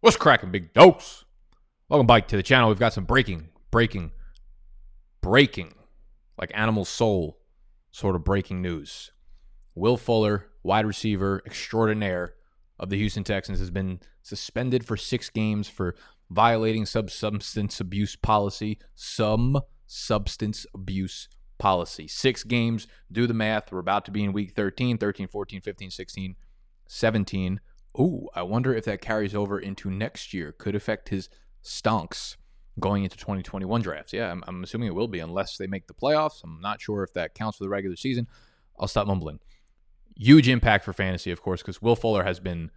What's cracking, big dose? Welcome back to the channel. We've got some breaking, breaking, breaking, like animal soul sort of breaking news. Will Fuller, wide receiver extraordinaire of the Houston Texans, has been suspended for six games for violating sub substance abuse policy. Some substance abuse policy. Six games. Do the math. We're about to be in week 13, 13, 14, 15, 16, 17. Ooh, I wonder if that carries over into next year. Could affect his stonks going into 2021 drafts. Yeah, I'm, I'm, assuming it will be unless they make the playoffs. I'm not sure if that counts for the regular season. I'll stop mumbling. Huge impact for fantasy, of course, because Will Fuller has been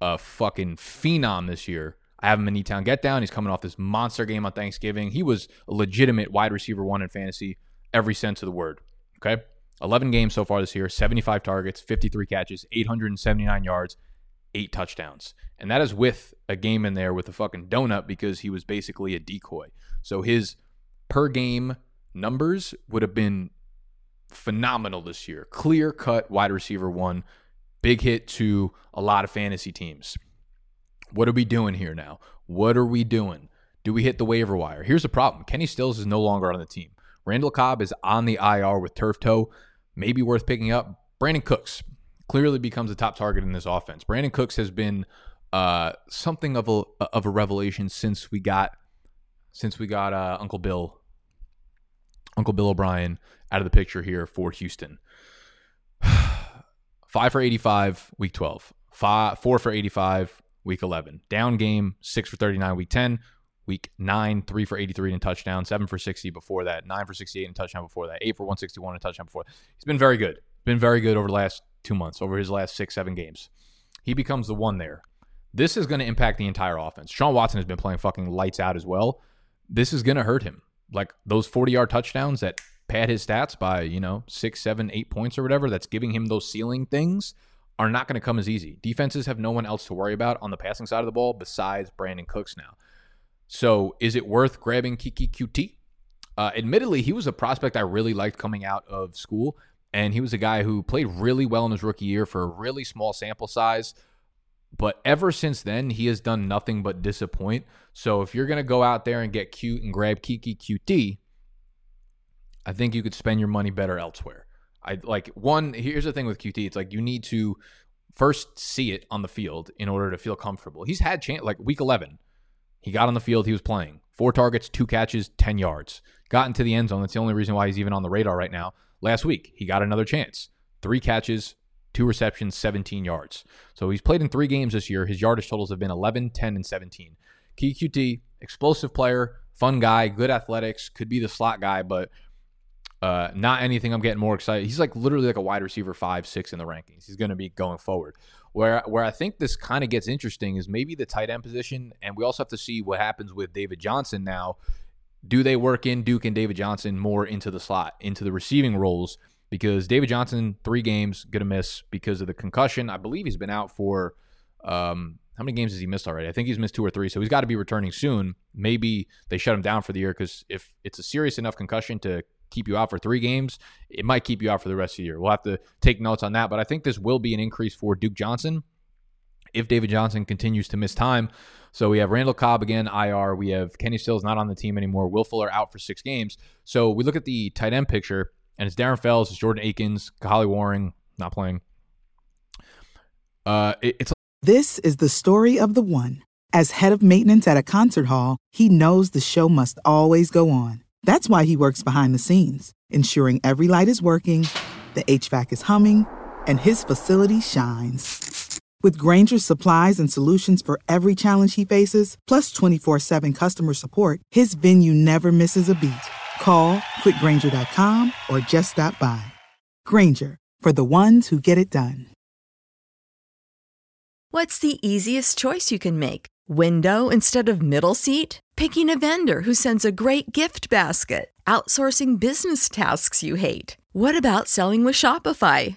a fucking phenom this year. I have him in E-Town Get Down. He's coming off this monster game on Thanksgiving. He was a legitimate wide receiver one in fantasy, every sense of the word. Okay. 11 games so far this year, 75 targets, 53 catches, 879 yards, eight touchdowns. And that is with a game in there with a fucking donut because he was basically a decoy. So his per game numbers would have been phenomenal this year. Clear cut wide receiver one, big hit to a lot of fantasy teams. What are we doing here now? What are we doing? Do we hit the waiver wire? Here's the problem Kenny Stills is no longer on the team. Randall Cobb is on the IR with turf toe. Maybe worth picking up. Brandin Cooks clearly becomes a top target in this offense. Brandin Cooks has been uh, something of a of a revelation since we got since we got uh, Uncle Bill Uncle Bill O'Brien out of the picture here for Houston. Five for 85, week 12. Five, four for 85, week 11. Down game, six for 39, week 10. Week nine, three for 83 and touchdown, seven for 60 before that, nine for 68 and touchdown before that, eight for 161 and touchdown before. That. He's been very good. Been very good over the last two months, over his last six, seven games. He becomes the one there. This is going to impact the entire offense. Sean Watson has been playing fucking lights out as well. This is going to hurt him. Like those 40 yard touchdowns that pad his stats by, you know, six, seven, eight points or whatever, that's giving him those ceiling things are not going to come as easy. Defenses have no one else to worry about on the passing side of the ball besides Brandin Cooks now. So is it worth grabbing Keke Coutee? Uh, admittedly, he was a prospect I really liked coming out of school, and he was a guy who played really well in his rookie year for a really small sample size. But ever since then, he has done nothing but disappoint. So if you're going to go out there and get cute and grab Keke Coutee, I think you could spend your money better elsewhere. I like one. Here's the thing with Coutee: it's like you need to first see it on the field in order to feel comfortable. He's had chance like week 11. He got on the field. He was playing four targets, two catches, 10 yards. Got into the end zone. That's the only reason why he's even on the radar right now. Last week, he got another chance. Three catches, two receptions, 17 yards. So he's played in three games this year. His yardage totals have been 11, 10, and 17. Coutee, explosive player, fun guy, good athletics, could be the slot guy, but uh, not anything I'm getting more excited. He's like literally like a wide receiver five, six in the rankings. He's going to be going forward. Where where I think this kind of gets interesting is maybe the tight end position, and we also have to see what happens with David Johnson now. Do they work in Duke and David Johnson more into the slot, into the receiving roles? Because David Johnson, three games, gonna miss because of the concussion. I believe he's been out for um, how many games has he missed already? I think he's missed two or three, so he's got to be returning soon. Maybe they shut him down for the year because if it's a serious enough concussion to keep you out for three games, it might keep you out for the rest of the year. We'll have to take notes on that. But I think this will be an increase for Duke Johnson if David Johnson continues to miss time. So we have Randall Cobb again, IR. We have Kenny Stills not on the team anymore. Will Fuller out for six games. So we look at the tight end picture, and it's Darren Fells, it's Jordan Akins, Kahale Warring not playing. Uh, it, it's this is the story of the one. As head of maintenance at a concert hall, he knows the show must always go on. That's why he works behind the scenes, ensuring every light is working, the HVAC is humming, and his facility shines. With Grainger's supplies and solutions for every challenge he faces, plus 24 7 customer support, his venue never misses a beat. Call quickgranger.com or just stop by. Grainger, for the ones who get it done. What's the easiest choice you can make? Window instead of middle seat? Picking a vendor who sends a great gift basket? Outsourcing business tasks you hate? What about selling with Shopify?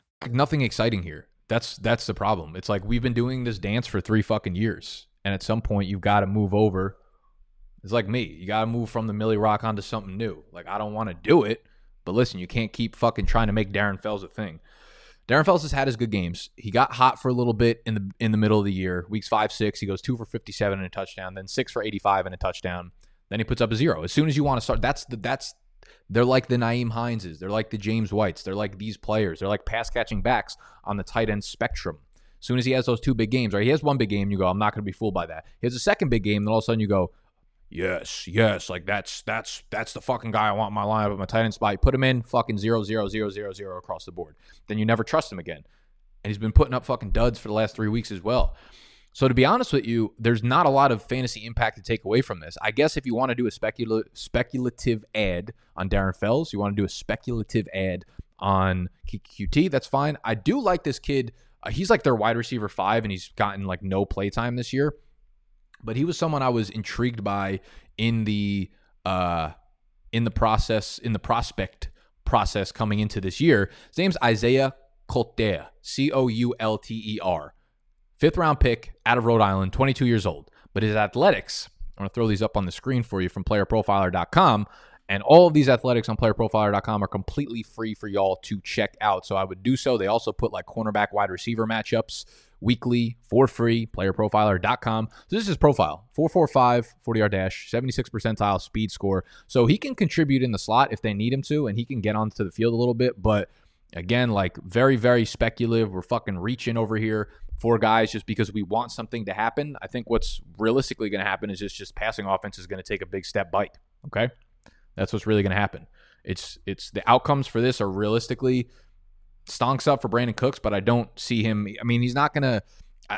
Nothing exciting here. That's that's the problem. It's like we've been doing this dance for three fucking years, and at some point you've got to move over. It's like me. You got to move from the Millie Rock onto something new. Like I don't want to do it, but listen, you can't keep fucking trying to make Darren Fells a thing. Darren Fells has had his good games. He got hot for a little bit in the in the middle of the year. Weeks five, six, he goes two for fifty seven and a touchdown, then six for eighty five and a touchdown. Then he puts up a zero. As soon as you want to start, that's the that's they're like the Nyheim Hineses. They're like the James Whites. They're like these players. They're like pass catching backs on the tight end spectrum. As soon as he has those two big games, right? He has one big game, you go, I'm not going to be fooled by that. He has a second big game, then all of a sudden you go, yes, yes, like that's that's that's the fucking guy I want in my lineup at my tight end spot. You put him in, fucking zero, zero, zero, zero, zero across the board. Then you never trust him again. And he's been putting up fucking duds for the last three weeks as well. So to be honest with you, there's not a lot of fantasy impact to take away from this. I guess if you want to do a specula- speculative ad on Darren Fells, you want to do a speculative ad on Coutee, that's fine. I do like this kid. Uh, he's like their wide receiver five, and he's gotten like no play time this year. But he was someone I was intrigued by in the uh, in the process in the prospect process coming into this year. His name's Isaiah Coulter, C O U L T E R. Fifth round pick out of Rhode Island, 22 years old. But his athletics, I'm going to throw these up on the screen for you from playerprofiler.com. And all of these athletics on playerprofiler.com are completely free for y'all to check out. So I would do so. They also put like cornerback wide receiver matchups weekly for free, playerprofiler.com. So this is his profile 445, 40 yard dash, 76 percentile speed score. So he can contribute in the slot if they need him to, and he can get onto the field a little bit. But again, like very, very speculative. We're fucking reaching over here for guys just because we want something to happen. I think what's realistically going to happen is just just passing offense is going to take a big step bite. Okay, that's what's really going to happen. It's it's the outcomes for this are realistically stonks up for Brandin Cooks, but I don't see him. I mean, he's not going to.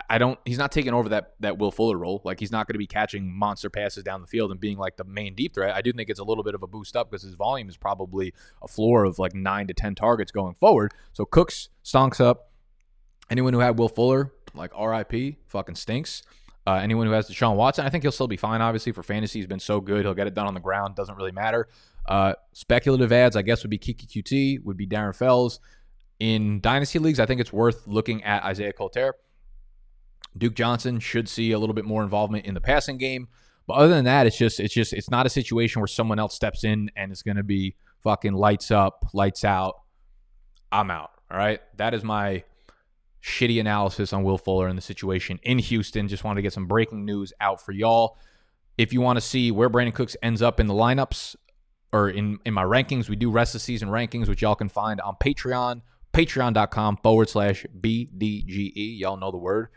I don't. He's not taking over that that Will Fuller role. Like he's not going to be catching monster passes down the field and being like the main deep threat. I do think it's a little bit of a boost up because his volume is probably a floor of like nine to ten targets going forward. So Cooks stonks up. Anyone who had Will Fuller, like RIP, fucking stinks. Uh, anyone who has Deshaun Watson, I think he'll still be fine. Obviously, for fantasy, he's been so good. He'll get it done on the ground. Doesn't really matter. Uh, speculative ads, I guess, would be Keke Coutee, would be Darren Fells. In dynasty leagues, I think it's worth looking at Isaiah Coulter. Duke Johnson should see a little bit more involvement in the passing game. But other than that, it's just it's just it's not a situation where someone else steps in and it's going to be fucking lights up, lights out. I'm out. All right, that is my shitty analysis on Will Fuller and the situation in Houston. Just wanted to get some breaking news out for y'all. If you want to see where Brandin Cooks ends up in the lineups or in, in my rankings, we do rest of season rankings, which y'all can find on Patreon, patreon.com forward slash BDGE. Y'all know the word.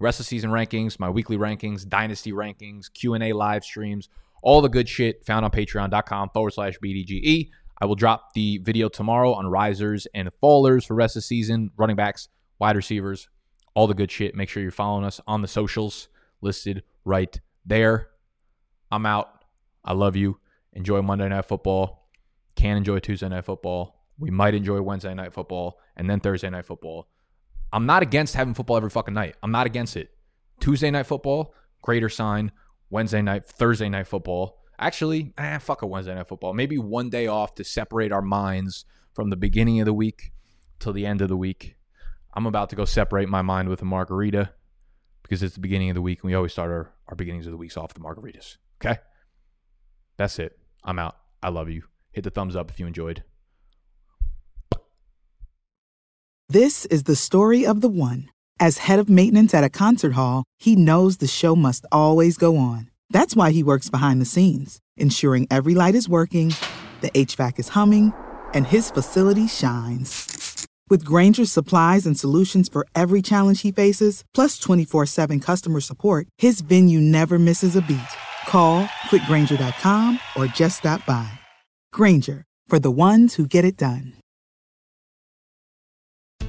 Rest of season rankings, my weekly rankings, dynasty rankings, Q&A live streams, all the good shit found on patreon.com forward slash BDGE. I will drop the video tomorrow on risers and fallers for rest of season, running backs, wide receivers, all the good shit. Make sure you're following us on the socials listed right there. I'm out. I love you. Enjoy Monday Night Football. Can enjoy Tuesday Night Football. We might enjoy Wednesday Night Football and then Thursday Night Football. I'm not against having football every fucking night. I'm not against it. Tuesday Night Football, greater sign. Wednesday night, Thursday Night Football. Actually, eh, fuck a Wednesday Night Football. Maybe one day off to separate our minds from the beginning of the week till the end of the week I'm about to go separate my mind with a margarita because it's the beginning of the week and we always start our, our beginnings of the weeks off the margaritas. Okay? That's it. I'm out. I love you. Hit the thumbs up if you enjoyed. This is the story of the one. As head of maintenance at a concert hall, he knows the show must always go on. That's why he works behind the scenes, ensuring every light is working, the HVAC is humming, and his facility shines. With Grainger's supplies and solutions for every challenge he faces, plus 24 7 customer support, his venue never misses a beat. Call quickgranger.com or just stop by. Granger, for the ones who get it done.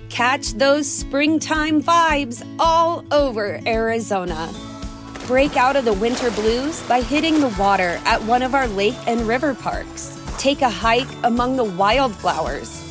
Catch those springtime vibes all over Arizona. Break out of the winter blues by hitting the water at one of our lake and river parks. Take a hike among the wildflowers.